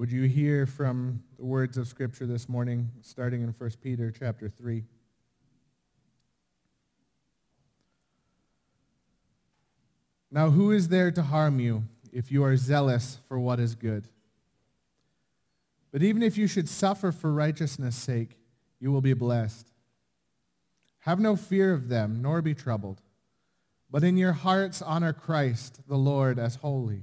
Would you hear from the words of Scripture this morning, starting in 1 Peter chapter 3? Now, who is there to harm you if you are zealous for what is good? But even if you should suffer for righteousness' sake, you will be blessed. Have no fear of them, nor be troubled. But in your hearts honor Christ the Lord as holy,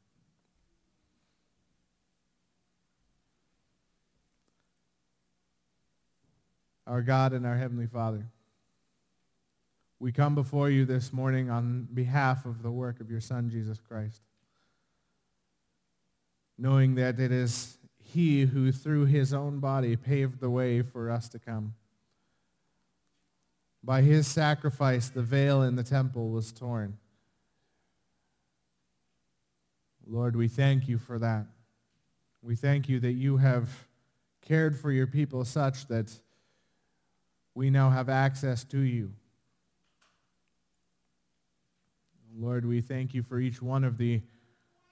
Our God and our Heavenly Father, we come before you this morning on behalf of the work of your Son, Jesus Christ, knowing that it is he who through his own body paved the way for us to come. By his sacrifice, the veil in the temple was torn. Lord, we thank you for that. We thank you that you have cared for your people such that we now have access to you. Lord, we thank you for each one of the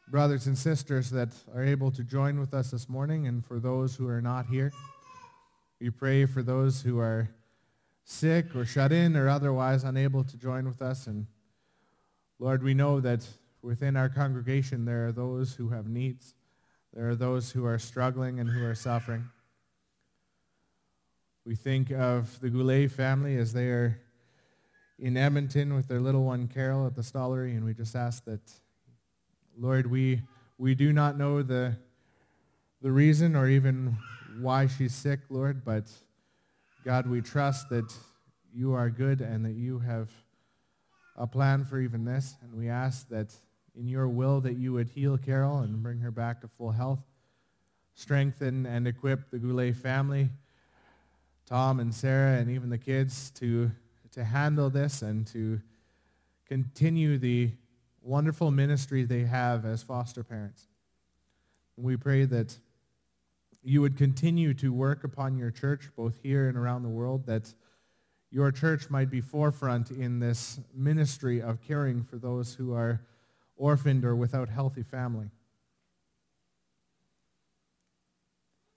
brothers and sisters that are able to join with us this morning and for those who are not here. We pray for those who are sick or shut in or otherwise unable to join with us. And Lord, we know that within our congregation, there are those who have needs. There are those who are struggling and who are suffering. We think of the Goulet family as they are in Edmonton with their little one Carol at the Stollery, and we just ask that, Lord, we, we do not know the, the reason or even why she's sick, Lord, but God, we trust that you are good and that you have a plan for even this, and we ask that in your will that you would heal Carol and bring her back to full health. Strengthen and equip the Goulet family, Tom and Sarah, and even the kids to, to handle this and to continue the wonderful ministry they have as foster parents. We pray that you would continue to work upon your church, both here and around the world, that your church might be forefront in this ministry of caring for those who are orphaned or without healthy family.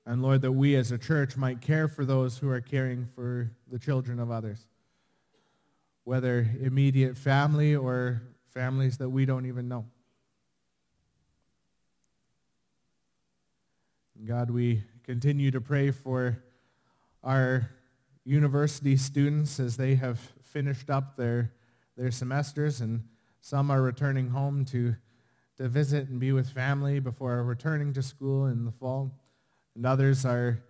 And Lord, that we as a church might care for those who are caring for the children of others, whether immediate family or families that we don't even know. God, we continue to pray for our university students as they have finished up their, their semesters and some are returning home to, to visit and be with family before returning to school in the fall. And others are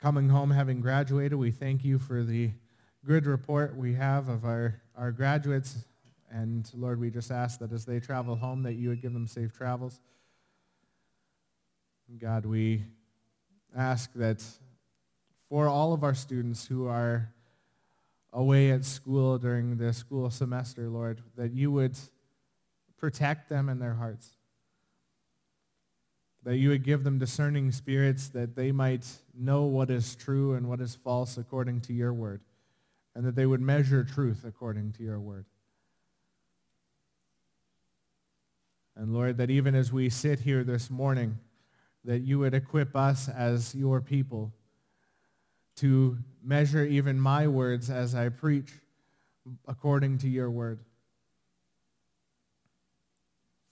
coming home having graduated. We thank you for the good report we have of our, our graduates. And Lord, we just ask that as they travel home that you would give them safe travels. God, we ask that for all of our students who are away at school during the school semester, Lord, that you would protect them in their hearts. That you would give them discerning spirits that they might know what is true and what is false according to your word. And that they would measure truth according to your word. And Lord, that even as we sit here this morning, that you would equip us as your people to measure even my words as I preach according to your word.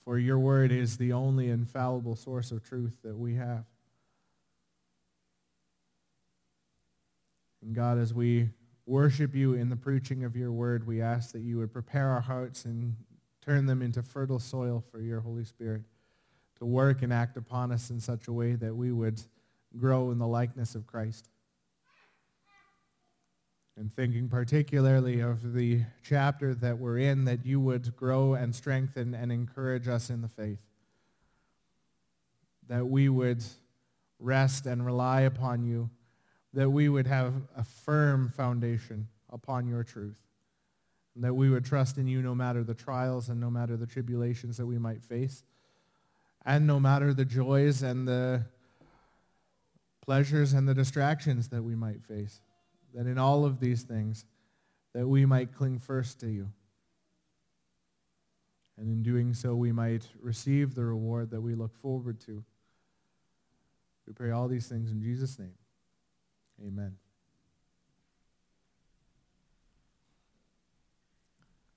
For your word is the only infallible source of truth that we have. And God, as we worship you in the preaching of your word, we ask that you would prepare our hearts and turn them into fertile soil for your Holy Spirit to work and act upon us in such a way that we would grow in the likeness of Christ. And thinking particularly of the chapter that we're in, that you would grow and strengthen and encourage us in the faith. That we would rest and rely upon you that we would have a firm foundation upon your truth. And that we would trust in you no matter the trials and no matter the tribulations that we might face. And no matter the joys and the pleasures and the distractions that we might face. That in all of these things, that we might cling first to you. And in doing so, we might receive the reward that we look forward to. We pray all these things in Jesus' name. Amen.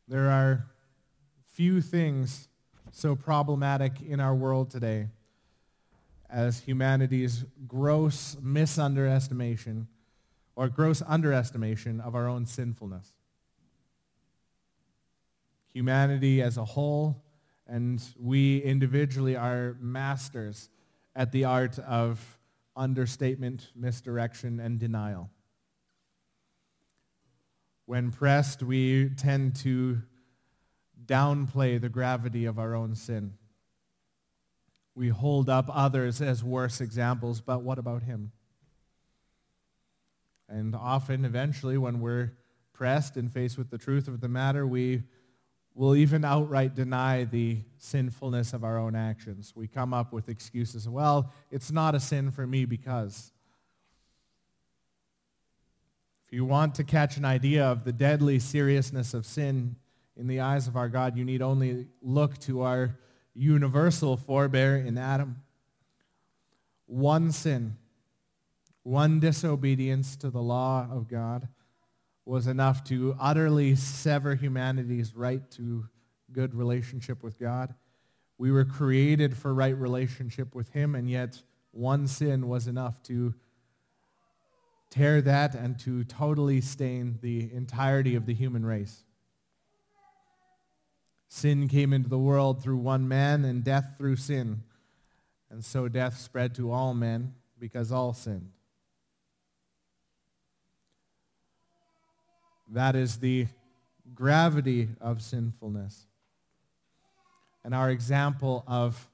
There are few things so problematic in our world today as humanity's gross misunderestimation or gross underestimation of our own sinfulness. Humanity as a whole and we individually are masters at the art of understatement, misdirection, and denial. When pressed, we tend to downplay the gravity of our own sin. We hold up others as worse examples, but what about him? And often, eventually, when we're pressed and faced with the truth of the matter, we will even outright deny the sinfulness of our own actions. We come up with excuses. Well, it's not a sin for me because. If you want to catch an idea of the deadly seriousness of sin in the eyes of our God, you need only look to our universal forebear in Adam. One sin, one disobedience to the law of God was enough to utterly sever humanity's right to good relationship with God. We were created for right relationship with him, and yet one sin was enough to tear that and to totally stain the entirety of the human race. Sin came into the world through one man and death through sin. And so death spread to all men because all sinned. That is the gravity of sinfulness. And our example of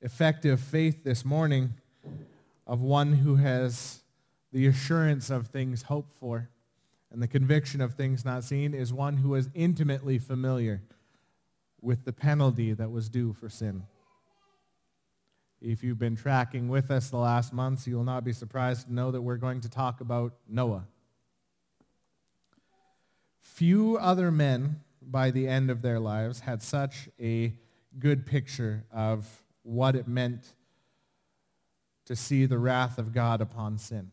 effective faith this morning of one who has the assurance of things hoped for and the conviction of things not seen is one who is intimately familiar with the penalty that was due for sin. If you've been tracking with us the last months, you will not be surprised to know that we're going to talk about Noah. Few other men by the end of their lives had such a good picture of what it meant to see the wrath of God upon sin.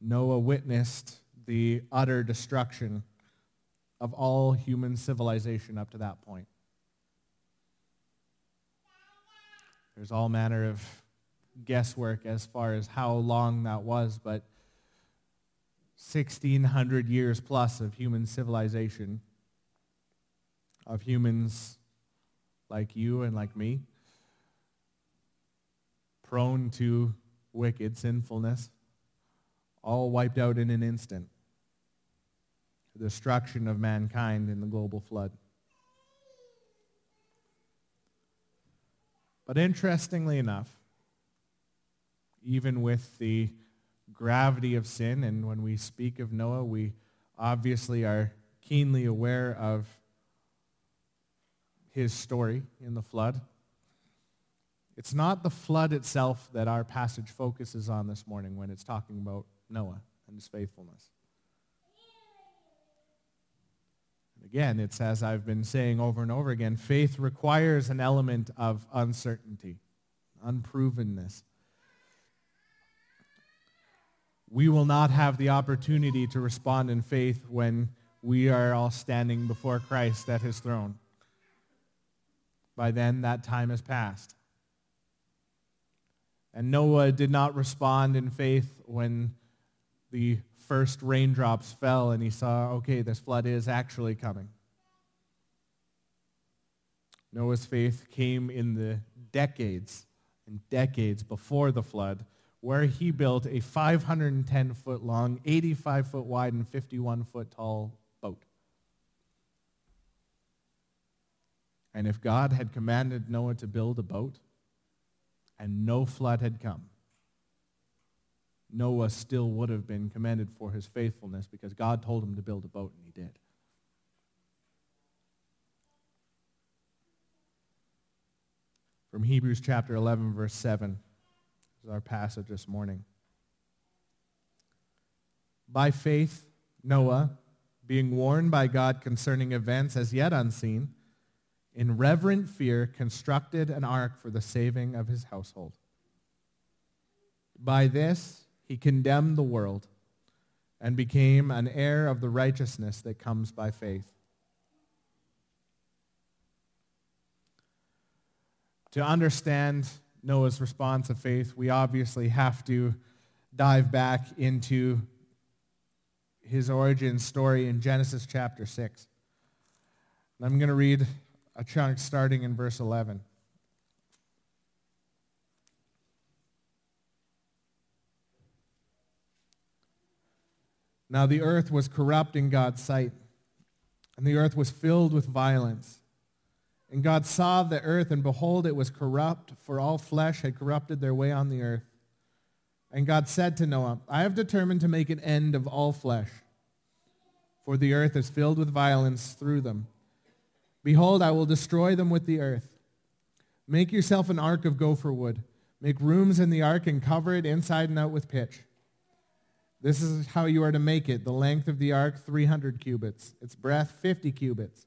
Noah witnessed the utter destruction of all human civilization up to that point. There's all manner of guesswork as far as how long that was, but 1,600 years plus of human civilization, of humans like you and like me, prone to wicked sinfulness, all wiped out in an instant. The destruction of mankind in the global flood. But interestingly enough, even with the gravity of sin. And when we speak of Noah, we obviously are keenly aware of his story in the flood. It's not the flood itself that our passage focuses on this morning when it's talking about Noah and his faithfulness. And again, it's as I've been saying over and over again, faith requires an element of uncertainty, unprovenness we will not have the opportunity to respond in faith when we are all standing before Christ at his throne. By then, that time has passed. And Noah did not respond in faith when the first raindrops fell and he saw, okay, this flood is actually coming. Noah's faith came in the decades and decades before the flood, where he built a 510 foot long, 85 foot wide, and 51 foot tall boat. And if God had commanded Noah to build a boat and no flood had come, Noah still would have been commended for his faithfulness because God told him to build a boat and he did. From Hebrews chapter 11, verse 7 is our passage this morning. By faith, Noah, being warned by God concerning events as yet unseen, in reverent fear constructed an ark for the saving of his household. By this, he condemned the world and became an heir of the righteousness that comes by faith. To understand Noah's response of faith, we obviously have to dive back into his origin story in Genesis chapter 6. I'm going to read a chunk starting in verse 11. Now the earth was corrupt in God's sight, and the earth was filled with violence. And God saw the earth, and behold, it was corrupt, for all flesh had corrupted their way on the earth. And God said to Noah, I have determined to make an end of all flesh, for the earth is filled with violence through them. Behold, I will destroy them with the earth. Make yourself an ark of gopher wood. Make rooms in the ark and cover it inside and out with pitch. This is how you are to make it. The length of the ark, 300 cubits. Its breadth, 50 cubits.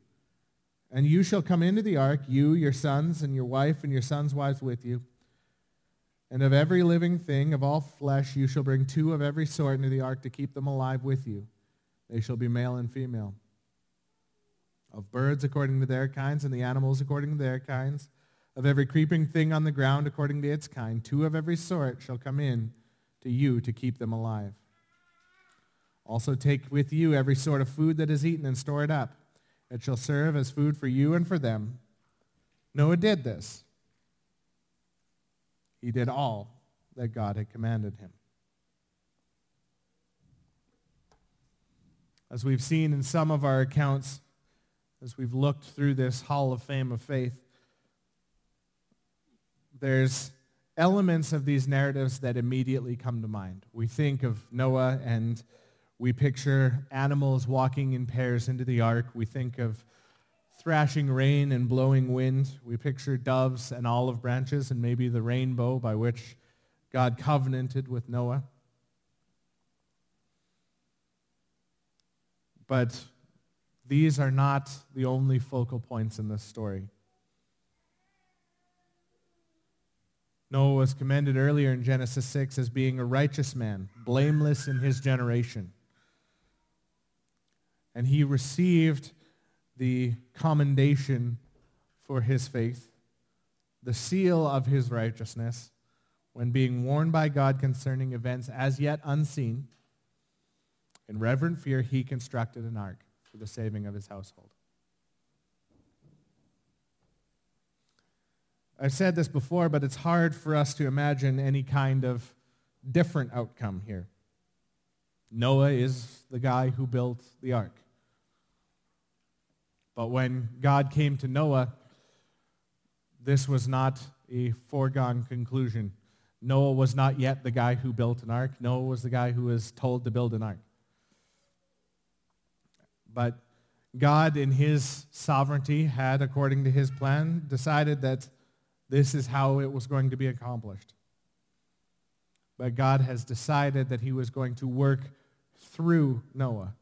And you shall come into the ark, you, your sons, and your wife, and your sons' wives with you. And of every living thing, of all flesh, you shall bring two of every sort into the ark to keep them alive with you. They shall be male and female. Of birds according to their kinds, and the animals according to their kinds. Of every creeping thing on the ground according to its kind, two of every sort shall come in to you to keep them alive. Also take with you every sort of food that is eaten and store it up. It shall serve as food for you and for them. Noah did this. He did all that God had commanded him. As we've seen in some of our accounts, as we've looked through this hall of fame of faith, there's elements of these narratives that immediately come to mind. We think of Noah and we picture animals walking in pairs into the ark. We think of thrashing rain and blowing wind. We picture doves and olive branches and maybe the rainbow by which God covenanted with Noah. But these are not the only focal points in this story. Noah was commended earlier in Genesis 6 as being a righteous man, blameless in his generation and he received the commendation for his faith, the seal of his righteousness, when being warned by God concerning events as yet unseen. In reverent fear, he constructed an ark for the saving of his household. I've said this before, but it's hard for us to imagine any kind of different outcome here. Noah is the guy who built the ark. But when God came to Noah, this was not a foregone conclusion. Noah was not yet the guy who built an ark. Noah was the guy who was told to build an ark. But God, in his sovereignty, had, according to his plan, decided that this is how it was going to be accomplished. but God has decided that he was going to work through Noah.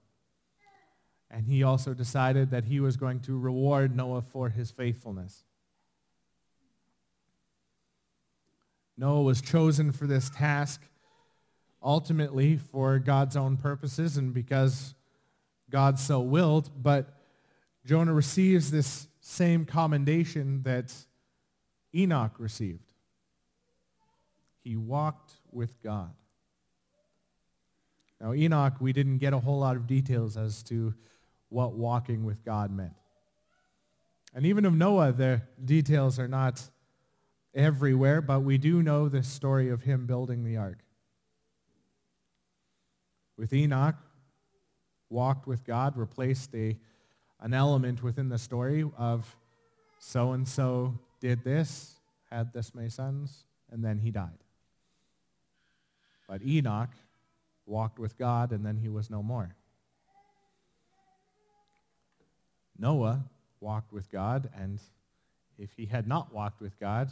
And he also decided that he was going to reward Noah for his faithfulness. Noah was chosen for this task ultimately for God's own purposes and because God so willed, but Jonah receives this same commendation that Enoch received. He walked with God. Now, Enoch, we didn't get a whole lot of details as to what walking with God meant. And even of Noah, the details are not everywhere, but we do know the story of him building the ark. With Enoch, walked with God, replaced a, an element within the story of so-and-so did this, had this many sons, and then he died. But Enoch walked with God, and then he was no more. Noah walked with God, and if he had not walked with God,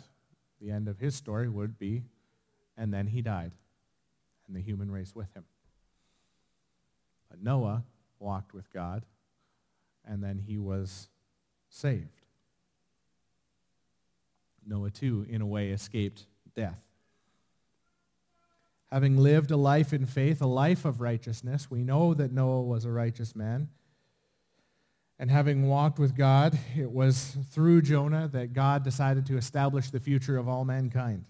the end of his story would be, and then he died, and the human race with him. But Noah walked with God, and then he was saved. Noah, too, in a way, escaped death. Having lived a life in faith, a life of righteousness, we know that Noah was a righteous man. And having walked with God, it was through Jonah that God decided to establish the future of all mankind.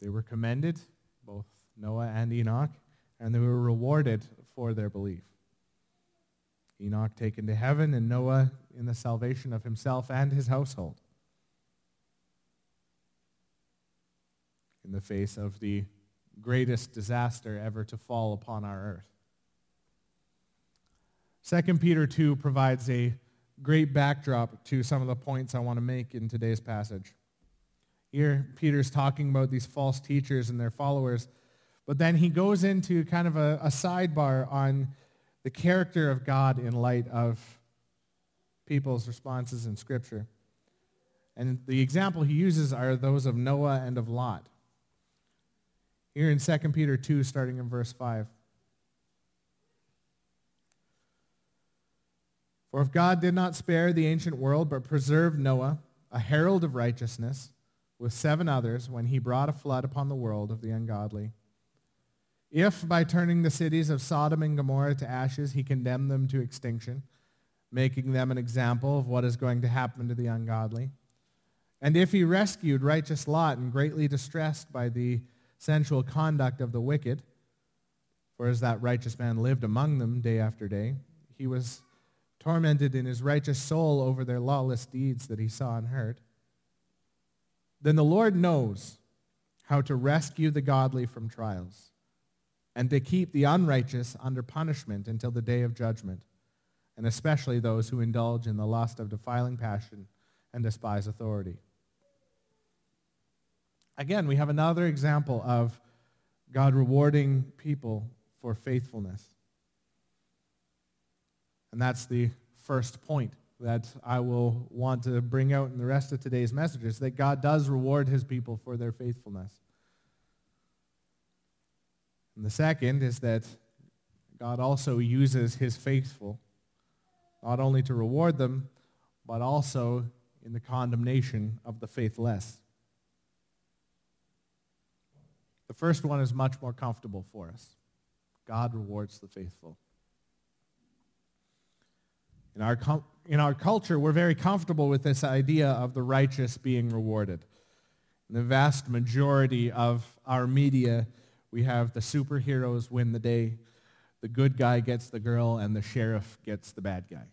They were commended, both Noah and Enoch, and they were rewarded for their belief. Enoch taken to heaven, and Noah in the salvation of himself and his household. In the face of the greatest disaster ever to fall upon our earth. 2 Peter 2 provides a great backdrop to some of the points I want to make in today's passage. Here, Peter's talking about these false teachers and their followers, but then he goes into kind of a, a sidebar on the character of God in light of people's responses in Scripture. And the example he uses are those of Noah and of Lot. Here in 2 Peter 2, starting in verse 5. For if God did not spare the ancient world, but preserved Noah, a herald of righteousness, with seven others, when he brought a flood upon the world of the ungodly, if by turning the cities of Sodom and Gomorrah to ashes, he condemned them to extinction, making them an example of what is going to happen to the ungodly, and if he rescued righteous Lot and greatly distressed by the sensual conduct of the wicked, for as that righteous man lived among them day after day, he was tormented in his righteous soul over their lawless deeds that he saw and heard. Then the Lord knows how to rescue the godly from trials and to keep the unrighteous under punishment until the day of judgment, and especially those who indulge in the lust of defiling passion and despise authority. Again, we have another example of God rewarding people for faithfulness. And that's the first point that I will want to bring out in the rest of today's messages, that God does reward his people for their faithfulness. And the second is that God also uses his faithful not only to reward them, but also in the condemnation of the faithless. The first one is much more comfortable for us. God rewards the faithful. In our, in our culture, we're very comfortable with this idea of the righteous being rewarded. In the vast majority of our media, we have the superheroes win the day, the good guy gets the girl, and the sheriff gets the bad guy.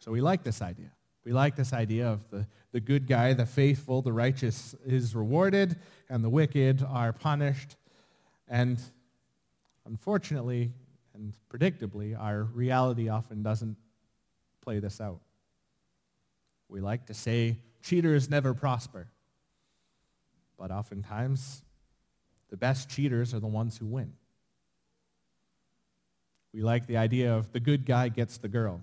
So we like this idea. We like this idea of the, the good guy, the faithful, the righteous is rewarded, and the wicked are punished. And unfortunately, and predictably, our reality often doesn't play this out. We like to say, cheaters never prosper. But oftentimes, the best cheaters are the ones who win. We like the idea of the good guy gets the girl.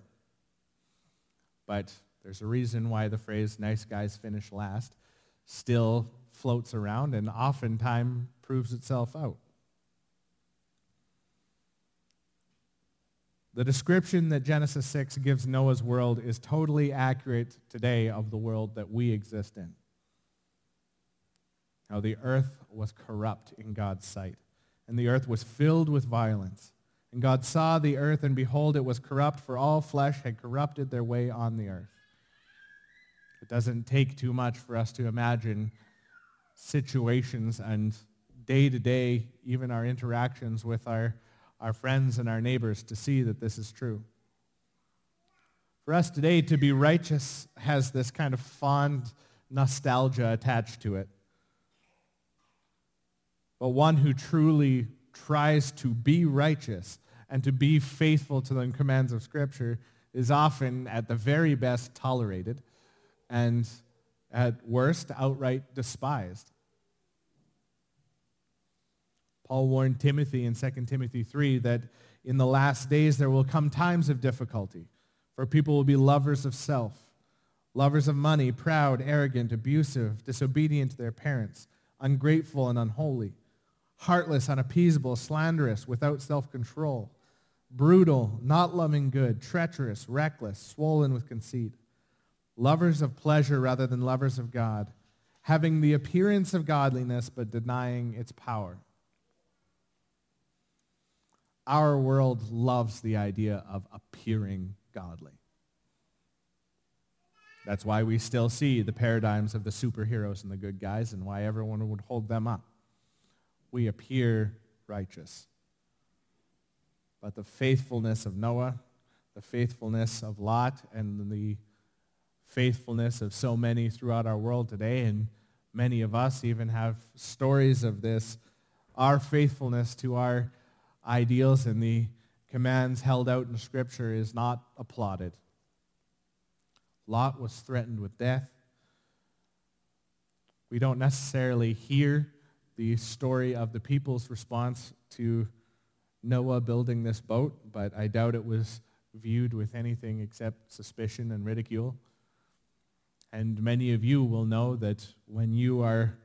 But There's a reason why the phrase nice guys finish last still floats around and oftentimes proves itself out. The description that Genesis 6 gives Noah's world is totally accurate today of the world that we exist in. Now, the earth was corrupt in God's sight, and the earth was filled with violence. And God saw the earth, and behold, it was corrupt, for all flesh had corrupted their way on the earth. It doesn't take too much for us to imagine situations and day to day, even our interactions with our, our friends and our neighbors to see that this is true. For us today, to be righteous has this kind of fond nostalgia attached to it. But one who truly tries to be righteous and to be faithful to the commands of Scripture is often, at the very best, tolerated and at worst, outright despised. Paul warned Timothy in 2 Timothy 3 that in the last days there will come times of difficulty, for people will be lovers of self, lovers of money, proud, arrogant, abusive, disobedient to their parents, ungrateful and unholy, heartless, unappeasable, slanderous, without self-control, brutal, not loving good, treacherous, reckless, swollen with conceit lovers of pleasure rather than lovers of God, having the appearance of godliness but denying its power. Our world loves the idea of appearing godly. That's why we still see the paradigms of the superheroes and the good guys and why everyone would hold them up. We appear righteous. But the faithfulness of Noah, the faithfulness of Lot, and the faithfulness of so many throughout our world today, and many of us even have stories of this. Our faithfulness to our ideals and the commands held out in Scripture is not applauded. Lot was threatened with death. We don't necessarily hear the story of the people's response to Noah building this boat, but I doubt it was viewed with anything except suspicion and ridicule. And many of you will know that when you are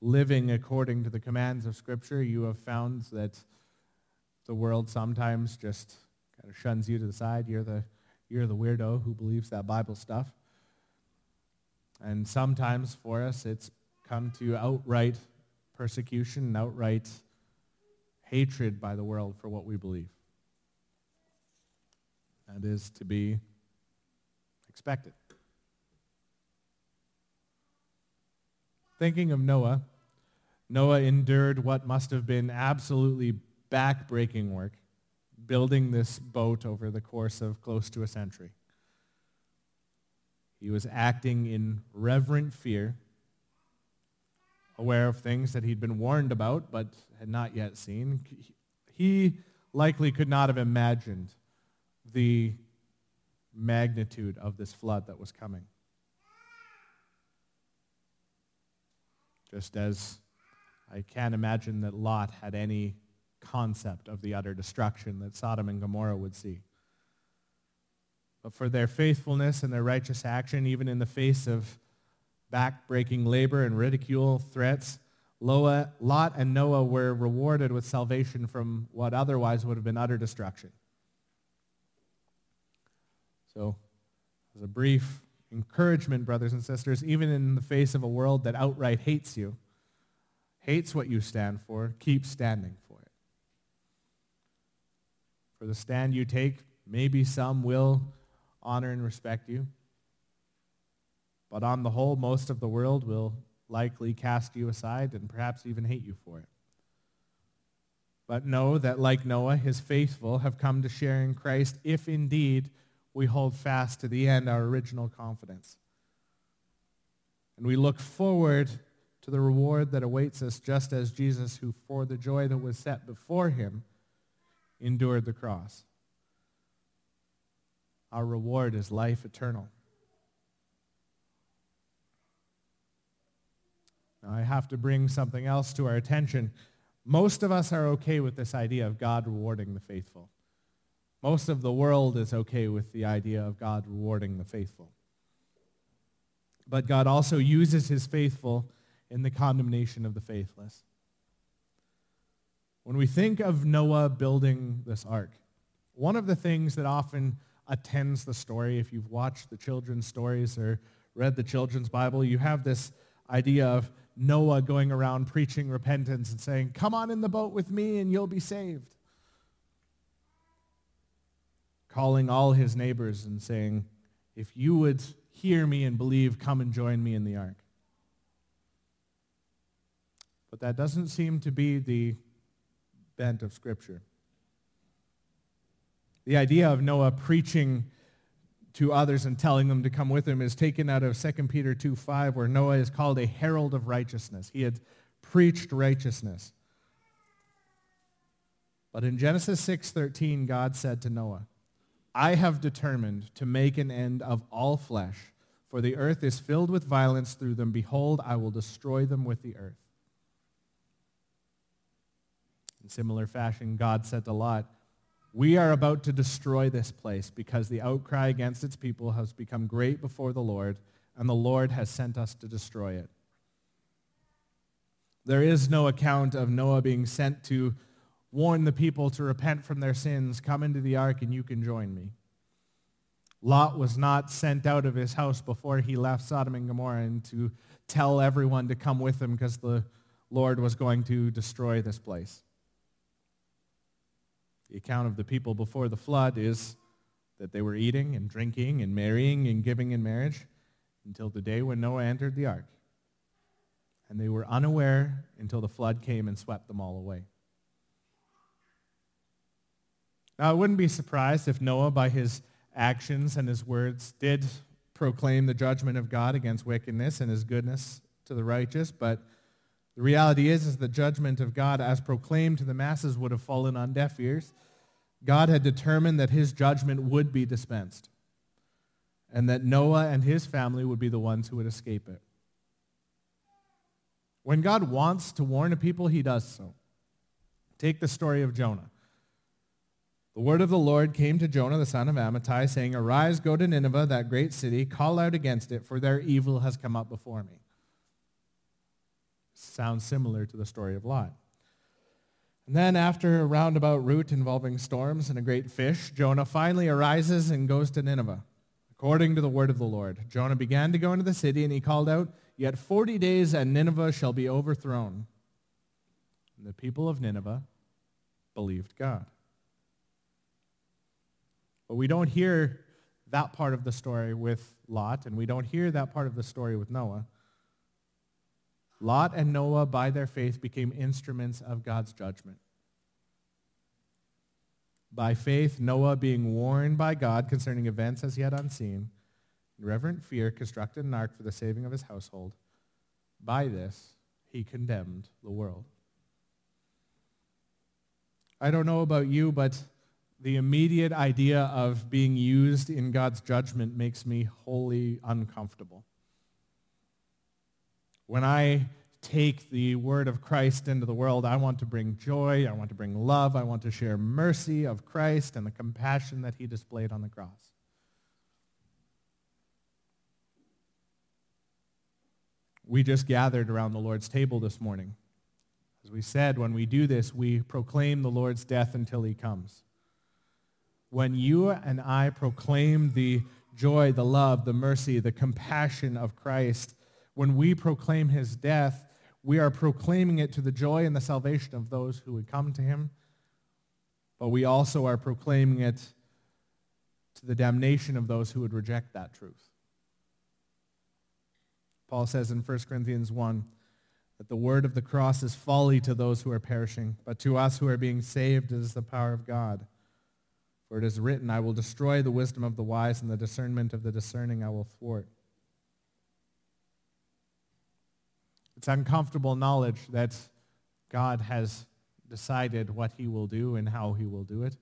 living according to the commands of Scripture, you have found that the world sometimes just kind of shuns you to the side. You're the, you're the weirdo who believes that Bible stuff. And sometimes for us, it's come to outright persecution and outright hatred by the world for what we believe. That is to be expected. Thinking of Noah, Noah endured what must have been absolutely backbreaking work, building this boat over the course of close to a century. He was acting in reverent fear, aware of things that he'd been warned about but had not yet seen. He likely could not have imagined the magnitude of this flood that was coming. just as I can't imagine that Lot had any concept of the utter destruction that Sodom and Gomorrah would see. But for their faithfulness and their righteous action, even in the face of back-breaking labor and ridicule, threats, Lot and Noah were rewarded with salvation from what otherwise would have been utter destruction. So, as a brief encouragement, brothers and sisters, even in the face of a world that outright hates you, hates what you stand for, keep standing. For the stand you take, maybe some will honor and respect you, but on the whole, most of the world will likely cast you aside and perhaps even hate you for it. But know that like Noah, his faithful have come to share in Christ if indeed we hold fast to the end our original confidence. And we look forward to the reward that awaits us just as Jesus, who for the joy that was set before him, endured the cross. Our reward is life eternal. Now, I have to bring something else to our attention. Most of us are okay with this idea of God rewarding the faithful. Most of the world is okay with the idea of God rewarding the faithful. but God also uses his faithful in the condemnation of the faithless. When we think of Noah building this ark, one of the things that often attends the story, if you've watched the children's stories or read the children's Bible, you have this idea of Noah going around preaching repentance and saying, come on in the boat with me and you'll be saved. Calling all his neighbors and saying, if you would hear me and believe, come and join me in the ark. But that doesn't seem to be the bent of Scripture. The idea of Noah preaching to others and telling them to come with him is taken out of 2 Peter 2.5 where Noah is called a herald of righteousness. He had preached righteousness. But in Genesis 6.13, God said to Noah, I have determined to make an end of all flesh, for the earth is filled with violence through them. Behold, I will destroy them with the earth. In similar fashion, God said to Lot, we are about to destroy this place because the outcry against its people has become great before the Lord, and the Lord has sent us to destroy it. There is no account of Noah being sent to warn the people to repent from their sins, come into the ark and you can join me. Lot was not sent out of his house before he left Sodom and Gomorrah and to tell everyone to come with him because the Lord was going to destroy this place. The account of the people before the flood is that they were eating and drinking and marrying and giving in marriage until the day when Noah entered the ark. And they were unaware until the flood came and swept them all away. Now, I wouldn't be surprised if Noah, by his actions and his words, did proclaim the judgment of God against wickedness and his goodness to the righteous, but the reality is, is the judgment of God as proclaimed to the masses would have fallen on deaf ears. God had determined that his judgment would be dispensed and that Noah and his family would be the ones who would escape it. When God wants to warn a people, he does so. Take the story of Jonah. The word of the Lord came to Jonah, the son of Amittai, saying, Arise, go to Nineveh, that great city, call out against it, for their evil has come up before me. Sounds similar to the story of Lot. And then after a roundabout route involving storms and a great fish, Jonah finally arises and goes to Nineveh, according to the word of the Lord. Jonah began to go into the city, and he called out, Yet 40 days, and Nineveh shall be overthrown. And the people of Nineveh believed God. But we don't hear that part of the story with Lot, and we don't hear that part of the story with Noah. Lot and Noah, by their faith, became instruments of God's judgment. By faith, Noah, being warned by God concerning events as yet unseen, in reverent fear, constructed an ark for the saving of his household. By this, he condemned the world. I don't know about you, but the immediate idea of being used in God's judgment makes me wholly uncomfortable. When I take the word of Christ into the world, I want to bring joy, I want to bring love, I want to share mercy of Christ and the compassion that he displayed on the cross. We just gathered around the Lord's table this morning. As we said, when we do this, we proclaim the Lord's death until he comes. When you and I proclaim the joy, the love, the mercy, the compassion of Christ, when we proclaim his death, we are proclaiming it to the joy and the salvation of those who would come to him, but we also are proclaiming it to the damnation of those who would reject that truth. Paul says in 1 Corinthians 1 that the word of the cross is folly to those who are perishing, but to us who are being saved it is the power of God. For it is written, I will destroy the wisdom of the wise, and the discernment of the discerning I will thwart. It's uncomfortable knowledge that God has decided what he will do and how he will do it.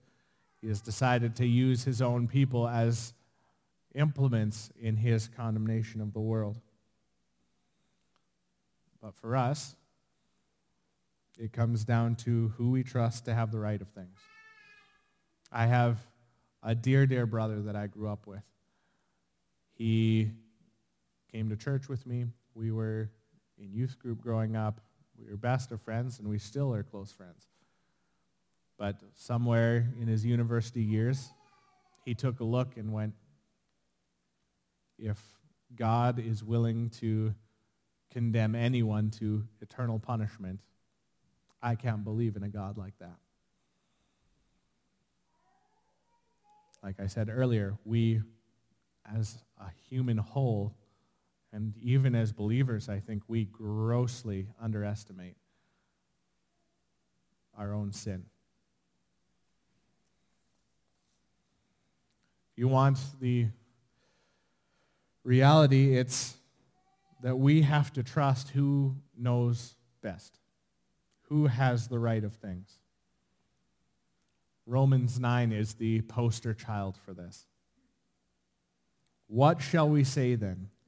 He has decided to use his own people as implements in his condemnation of the world. But for us, it comes down to who we trust to have the right of things. I have a dear, dear brother that I grew up with. He came to church with me. We were in youth group growing up. We were best of friends, and we still are close friends. But somewhere in his university years, he took a look and went, if God is willing to condemn anyone to eternal punishment, I can't believe in a God like that. Like I said earlier, we, as a human whole, and even as believers, I think we grossly underestimate our own sin. If you want the reality, it's that we have to trust who knows best, who has the right of things. Romans 9 is the poster child for this. What shall we say then?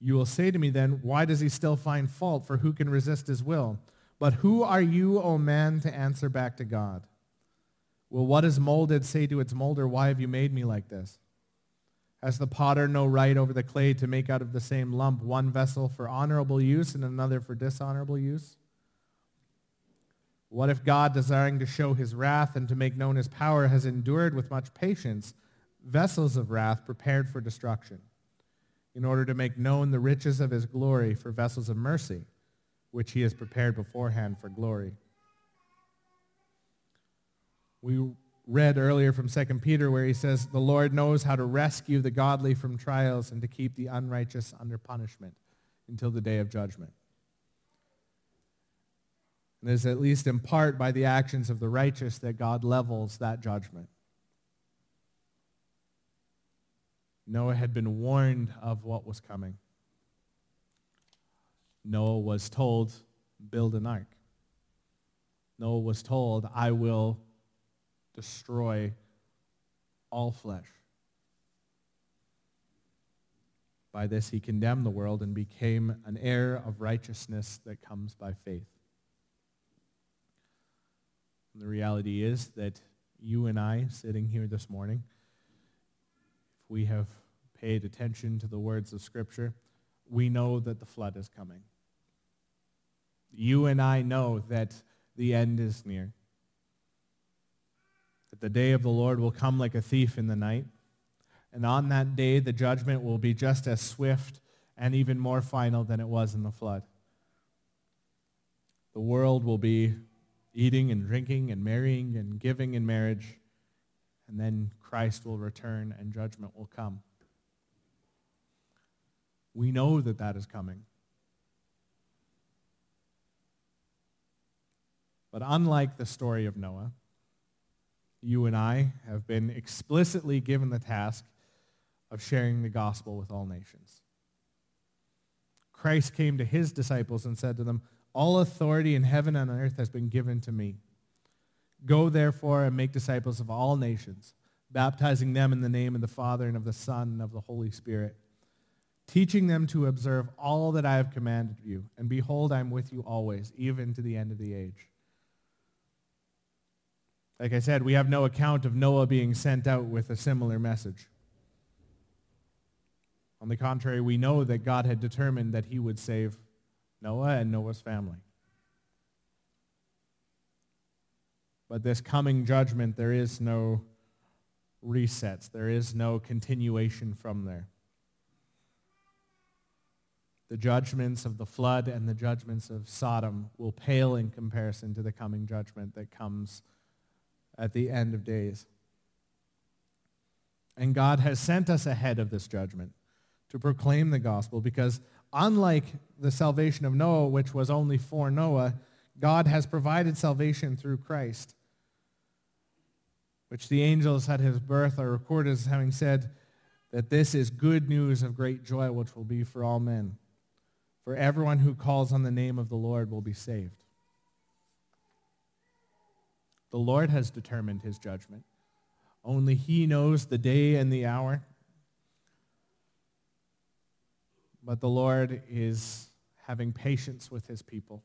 You will say to me then, Why does he still find fault? For who can resist his will? But who are you, O man, to answer back to God? Will what is molded say to its molder, Why have you made me like this? Has the potter no right over the clay to make out of the same lump one vessel for honorable use and another for dishonorable use? What if God, desiring to show his wrath and to make known his power, has endured with much patience vessels of wrath prepared for destruction, in order to make known the riches of his glory for vessels of mercy, which he has prepared beforehand for glory? We read earlier from 2 Peter where he says, the Lord knows how to rescue the godly from trials and to keep the unrighteous under punishment until the day of judgment. And it is at least in part by the actions of the righteous that God levels that judgment. Noah had been warned of what was coming. Noah was told, build an ark. Noah was told, I will destroy all flesh. By this he condemned the world and became an heir of righteousness that comes by faith. And the reality is that you and I, sitting here this morning, we have paid attention to the words of Scripture, we know that the flood is coming. You and I know that the end is near that the day of the Lord will come like a thief in the night. And on that day, the judgment will be just as swift and even more final than it was in the flood. The world will be eating and drinking and marrying and giving in marriage, and then Christ will return and judgment will come. We know that that is coming. But unlike the story of Noah, you and I have been explicitly given the task of sharing the gospel with all nations. Christ came to his disciples and said to them, All authority in heaven and on earth has been given to me. Go therefore and make disciples of all nations, baptizing them in the name of the Father and of the Son and of the Holy Spirit, teaching them to observe all that I have commanded you. And behold, I am with you always, even to the end of the age. Like I said, we have no account of Noah being sent out with a similar message. On the contrary, we know that God had determined that he would save Noah and Noah's family. But this coming judgment, there is no resets. There is no continuation from there. The judgments of the flood and the judgments of Sodom will pale in comparison to the coming judgment that comes at the end of days. And God has sent us ahead of this judgment to proclaim the gospel because unlike the salvation of Noah, which was only for Noah, God has provided salvation through Christ, which the angels at his birth are recorded as having said that this is good news of great joy, which will be for all men. For everyone who calls on the name of the Lord will be saved. The Lord has determined his judgment. Only he knows the day and the hour. But the Lord is having patience with his people.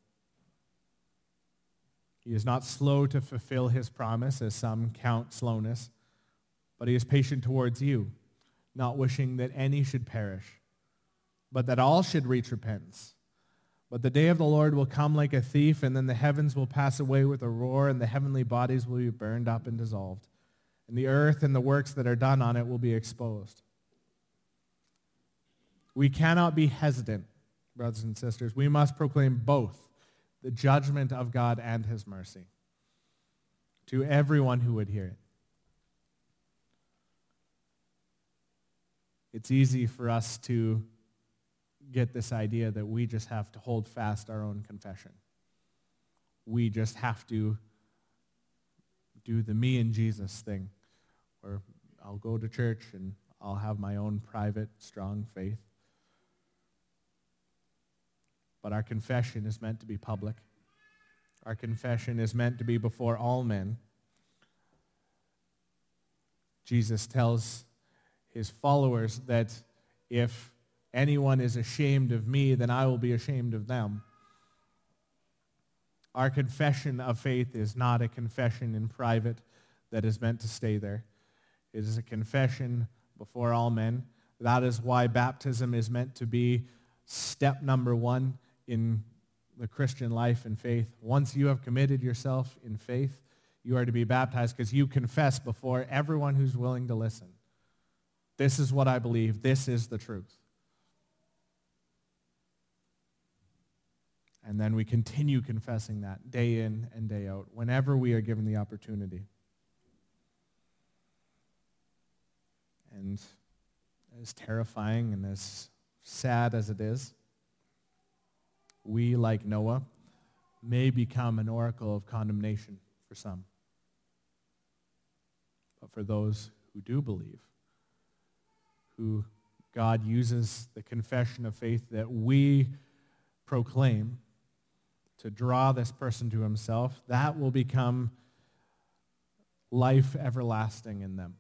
He is not slow to fulfill his promise, as some count slowness, but he is patient towards you, not wishing that any should perish, but that all should reach repentance. But the day of the Lord will come like a thief, and then the heavens will pass away with a roar, and the heavenly bodies will be burned up and dissolved. And the earth and the works that are done on it will be exposed. We cannot be hesitant, brothers and sisters. We must proclaim both the judgment of God and his mercy to everyone who would hear it. It's easy for us to get this idea that we just have to hold fast our own confession. We just have to do the me and Jesus thing, where I'll go to church and I'll have my own private, strong faith. But our confession is meant to be public. Our confession is meant to be before all men. Jesus tells his followers that if anyone is ashamed of me, then I will be ashamed of them. Our confession of faith is not a confession in private that is meant to stay there. It is a confession before all men. That is why baptism is meant to be step number one in the Christian life and faith. Once you have committed yourself in faith, you are to be baptized because you confess before everyone who's willing to listen. This is what I believe. This is the truth. And then we continue confessing that day in and day out whenever we are given the opportunity. And as terrifying and as sad as it is, we, like Noah, may become an oracle of condemnation for some. But for those who do believe, who God uses the confession of faith that we proclaim to draw this person to himself, that will become life everlasting in them.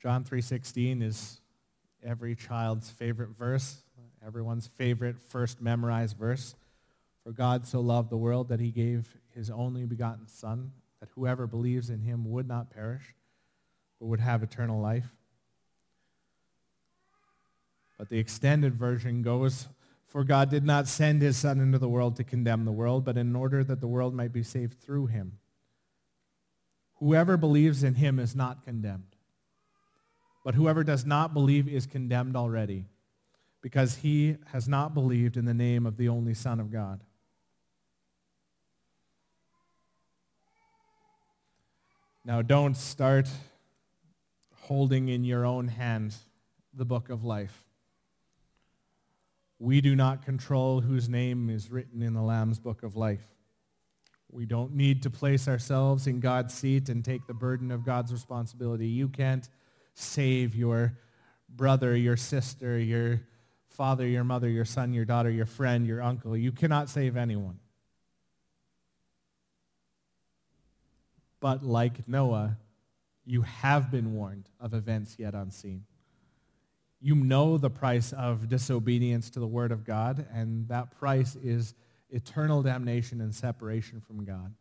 John 3:16 is every child's favorite verse, everyone's favorite first memorized verse. For God so loved the world that he gave his only begotten Son, that whoever believes in him would not perish, but would have eternal life. But the extended version goes, For God did not send his Son into the world to condemn the world, but in order that the world might be saved through him. Whoever believes in him is not condemned. But whoever does not believe is condemned already, because he has not believed in the name of the only Son of God. Now, don't start holding in your own hand the book of life. We do not control whose name is written in the Lamb's book of life. We don't need to place ourselves in God's seat and take the burden of God's responsibility. You can't save your brother, your sister, your father, your mother, your son, your daughter, your friend, your uncle. You cannot save anyone. But like Noah, you have been warned of events yet unseen. You know the price of disobedience to the word of God, and that price is eternal damnation and separation from God.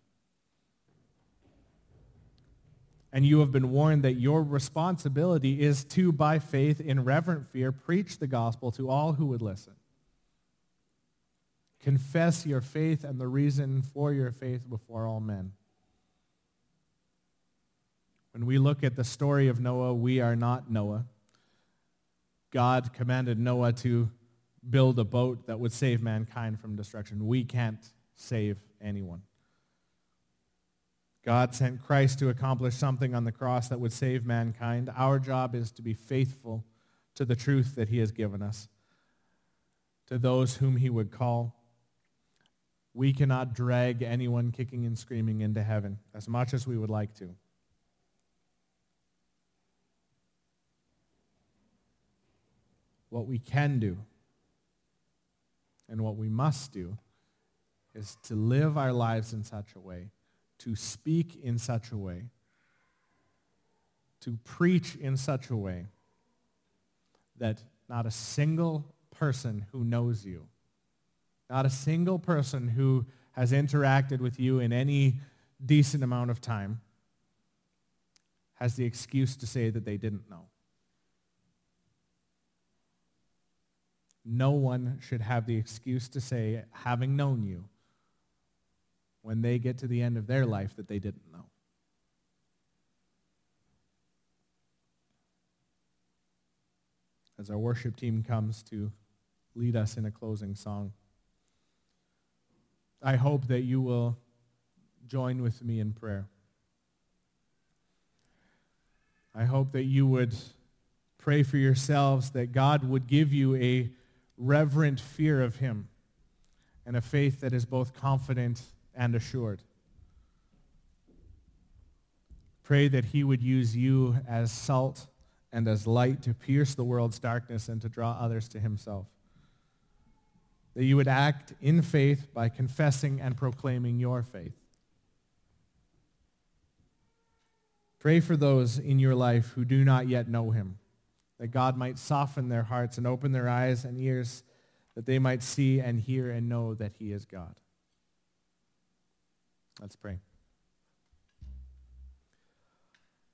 And you have been warned that your responsibility is to, by faith, in reverent fear, preach the gospel to all who would listen. Confess your faith and the reason for your faith before all men. When we look at the story of Noah, we are not Noah. God commanded Noah to build a boat that would save mankind from destruction. We can't save anyone. God sent Christ to accomplish something on the cross that would save mankind. Our job is to be faithful to the truth that he has given us, to those whom he would call. We cannot drag anyone kicking and screaming into heaven as much as we would like to. What we can do and what we must do is to live our lives in such a way to speak in such a way, to preach in such a way that not a single person who knows you, not a single person who has interacted with you in any decent amount of time has the excuse to say that they didn't know. No one should have the excuse to say, having known you, when they get to the end of their life that they didn't know. As our worship team comes to lead us in a closing song, I hope that you will join with me in prayer. I hope that you would pray for yourselves that God would give you a reverent fear of him and a faith that is both confident and assured. Pray that he would use you as salt and as light to pierce the world's darkness and to draw others to himself. That you would act in faith by confessing and proclaiming your faith. Pray for those in your life who do not yet know him that God might soften their hearts and open their eyes and ears that they might see and hear and know that he is God. Let's pray.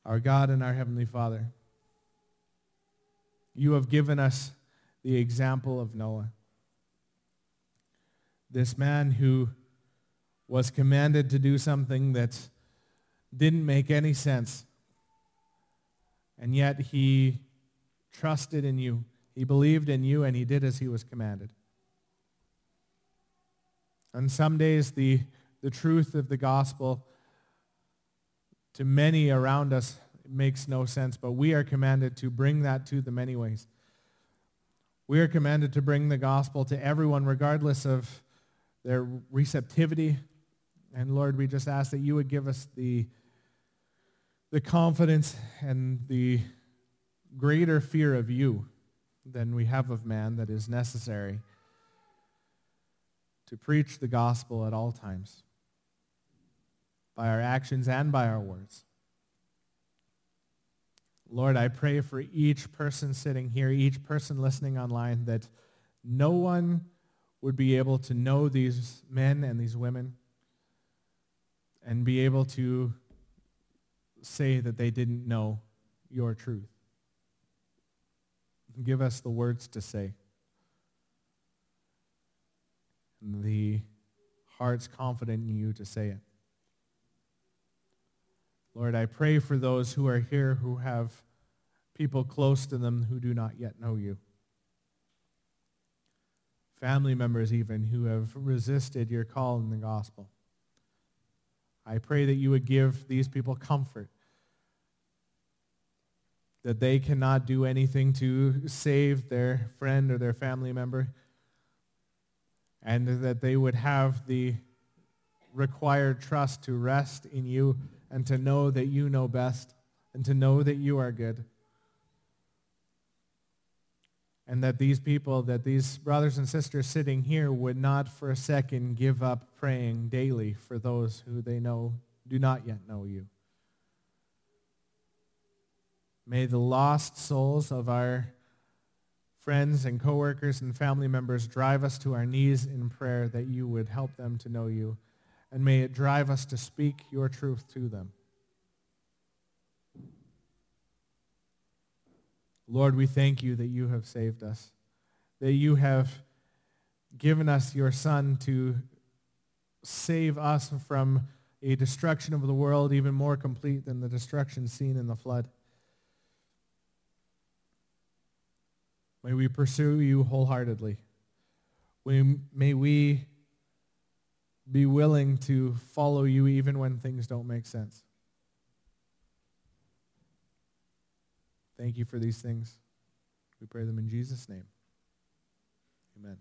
Our God and our Heavenly Father, you have given us the example of Noah. This man who was commanded to do something that didn't make any sense. And yet he trusted in you. He believed in you and he did as he was commanded. And some days the, the truth of the gospel to many around us makes no sense, but we are commanded to bring that to them anyways. We are commanded to bring the gospel to everyone regardless of their receptivity. And Lord, we just ask that you would give us the, the confidence and the greater fear of you than we have of man that is necessary to preach the gospel at all times, by our actions and by our words. Lord, I pray for each person sitting here, each person listening online, that no one would be able to know these men and these women and be able to say that they didn't know your truth. Give us the words to say. The heart's confident in you to say it. Lord, I pray for those who are here who have people close to them who do not yet know you. Family members even who have resisted your call in the gospel. I pray that you would give these people comfort that they cannot do anything to save their friend or their family member, and that they would have the required trust to rest in you and to know that you know best and to know that you are good. And that these people, that these brothers and sisters sitting here would not for a second give up praying daily for those who they know do not yet know you. May the lost souls of our friends and coworkers and family members drive us to our knees in prayer that you would help them to know you. And may it drive us to speak your truth to them. Lord, we thank you that you have saved us, that you have given us your Son to save us from a destruction of the world even more complete than the destruction seen in the flood. May we pursue you wholeheartedly. May we be willing to follow you even when things don't make sense. Thank you for these things. We pray them in Jesus' name. Amen.